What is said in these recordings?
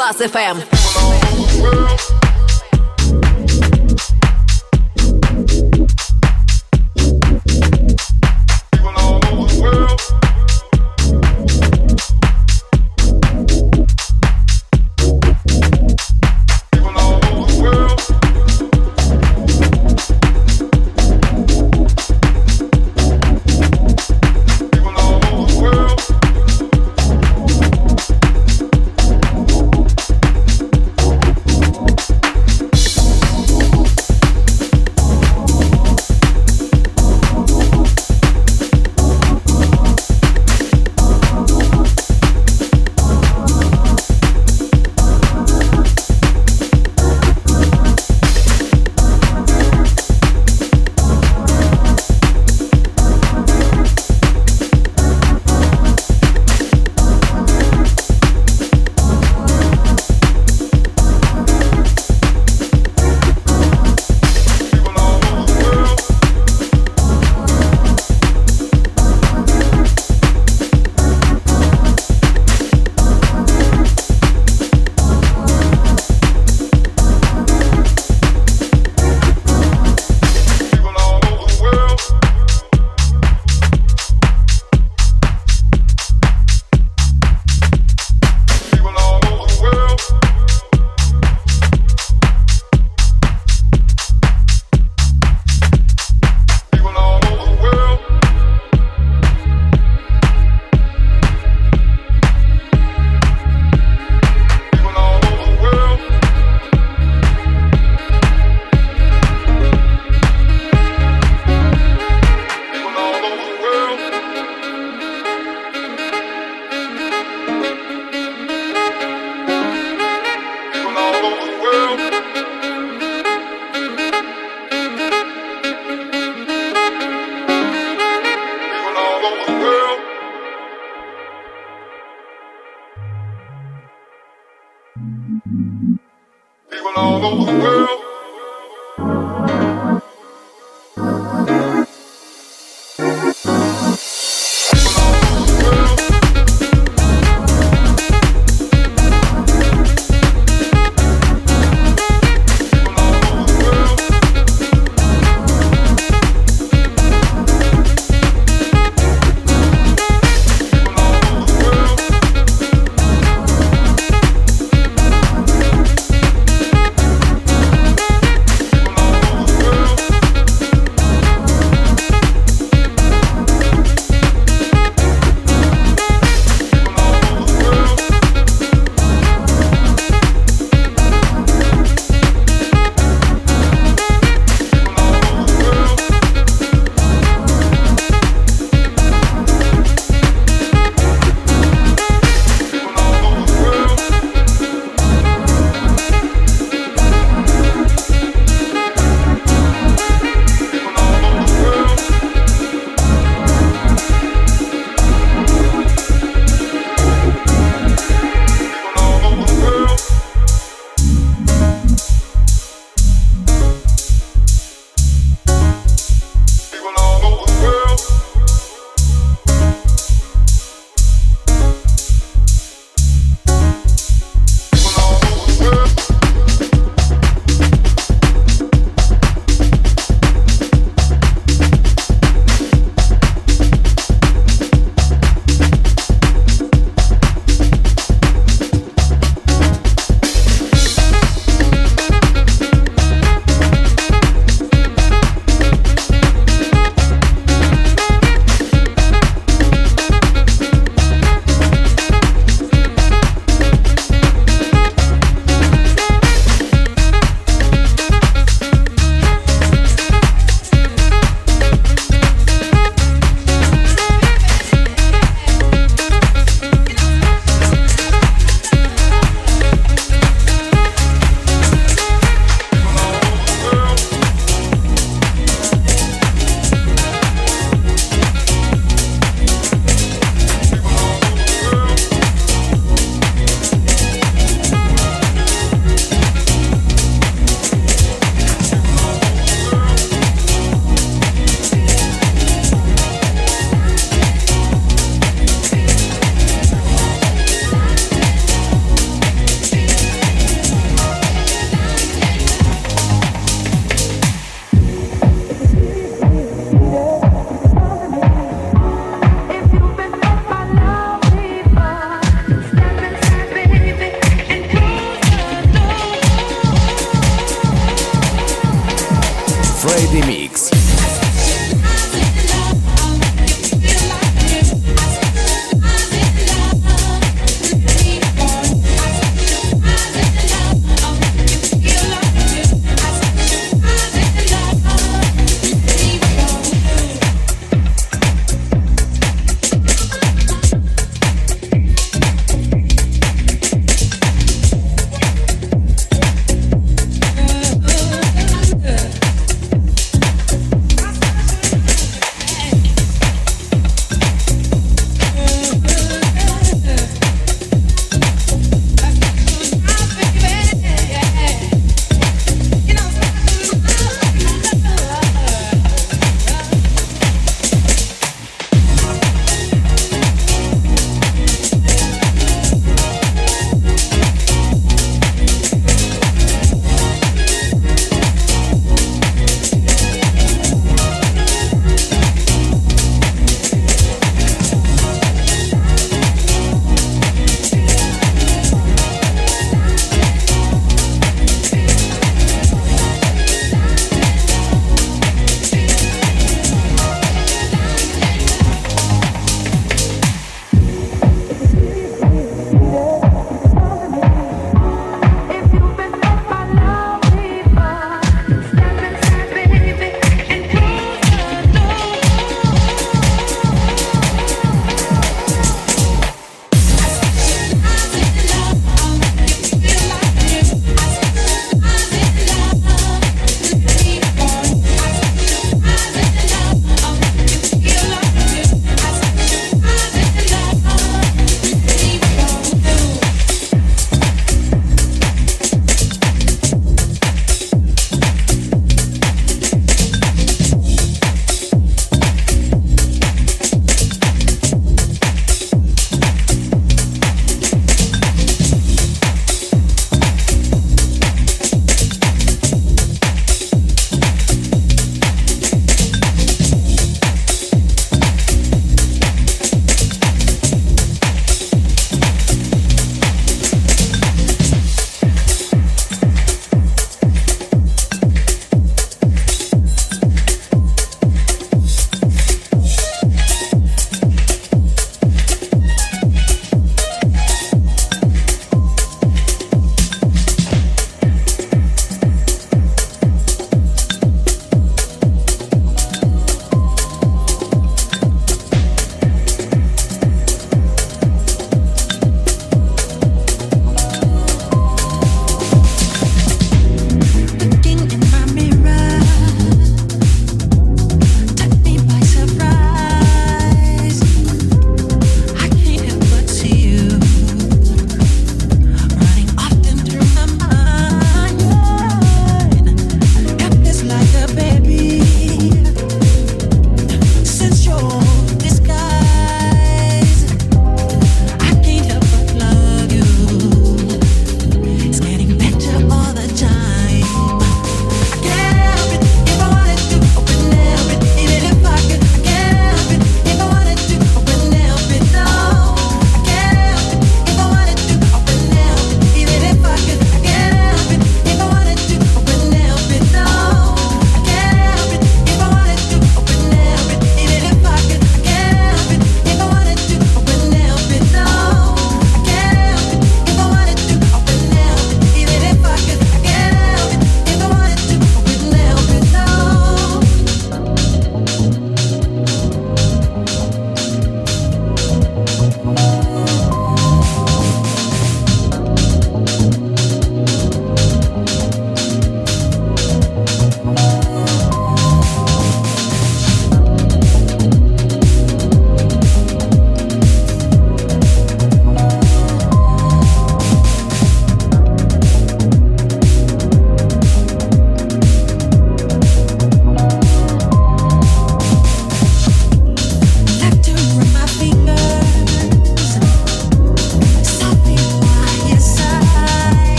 На Кузбасс-ФМ. People all over the world.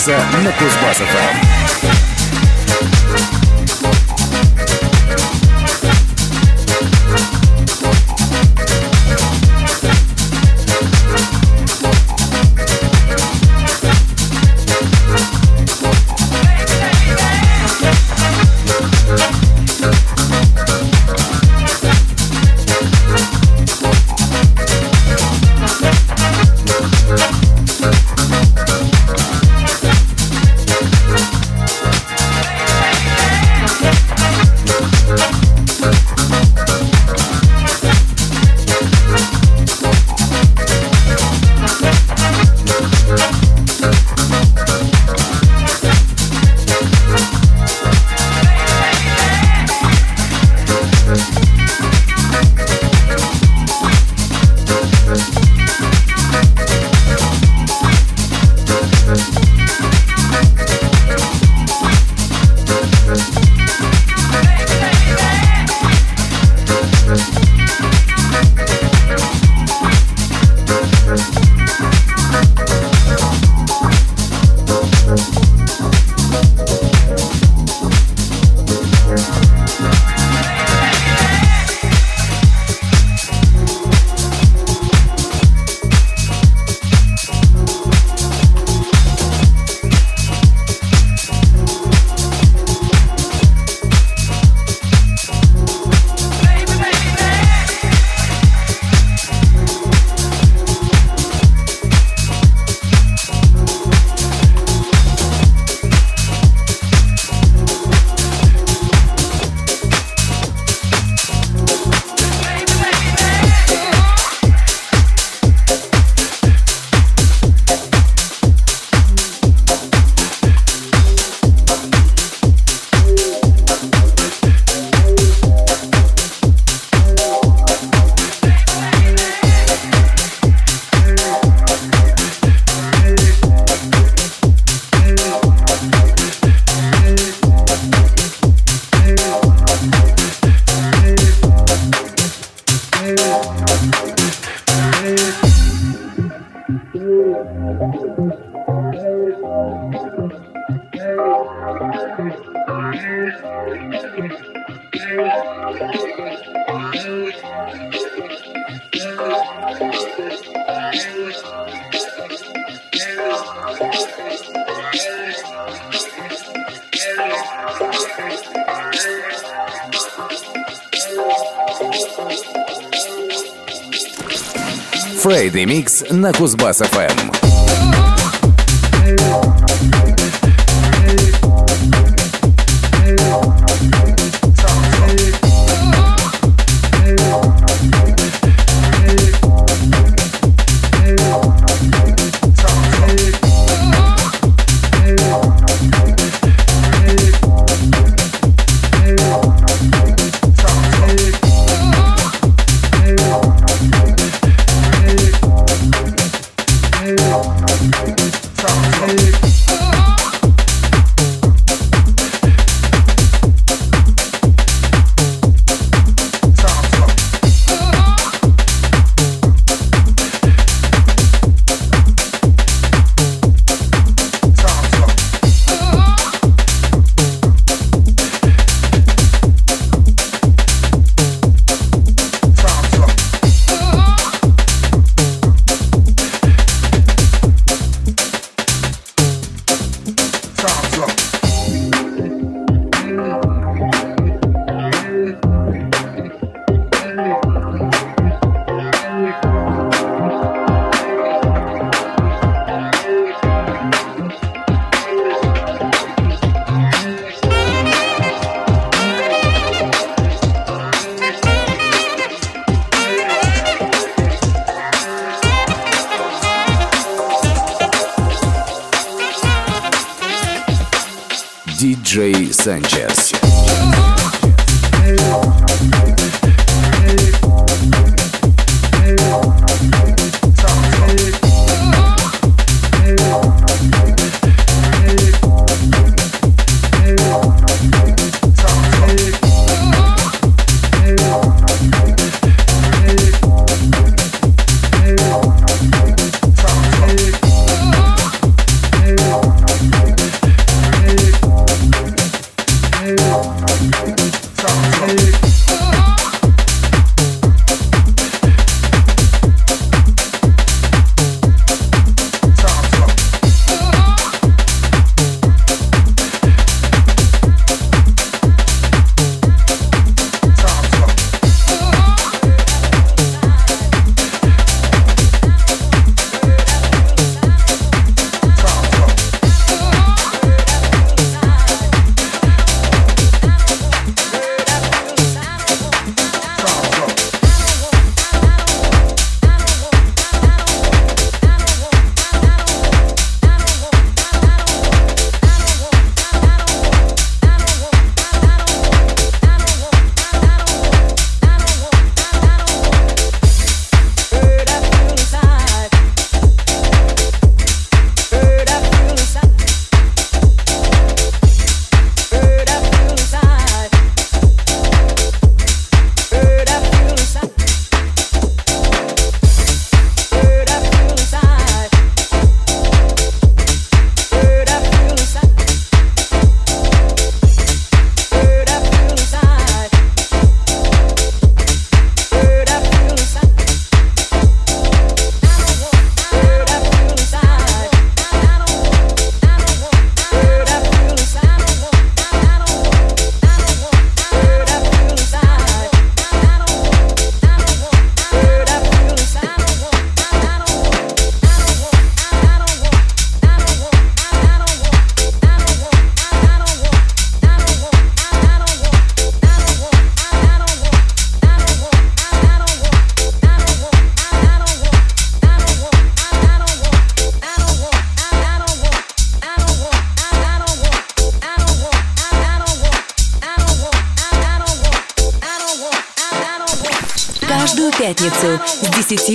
Санчеса на Кузбасс-ФМ. Friday Mix на Кузбасс-ФМ. Sanchez.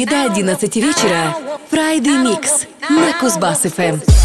С 10 до 11 вечера. Friday Mix на Кузбасс-ФМ.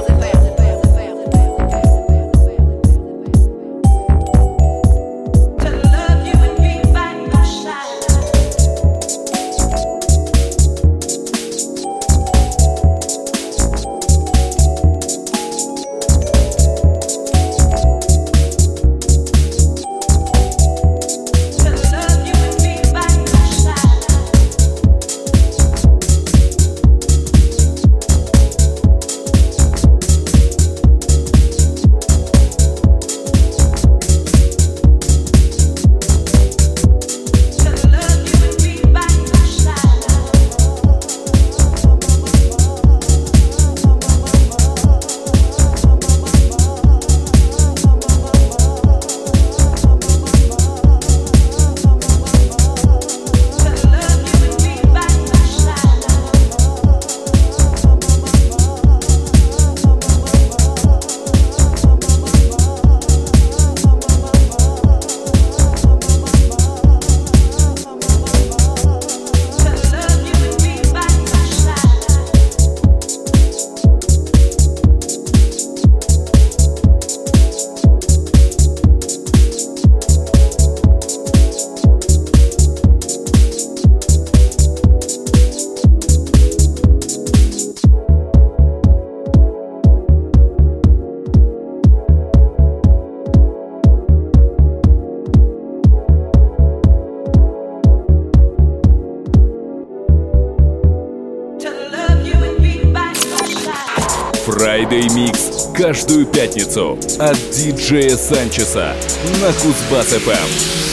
пятницу от диджея Санчеса на Кузбасс-ФМ.